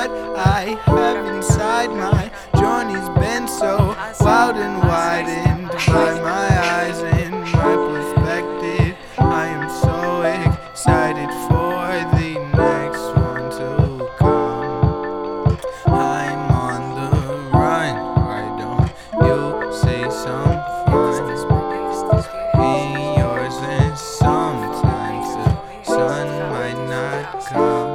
what I have inside my journey's been so wild and widened by my eyes and my perspective. I am so excited for the next one to come. I'm on the run. Why don't you say something? Be yours and sometimes the sun might not come.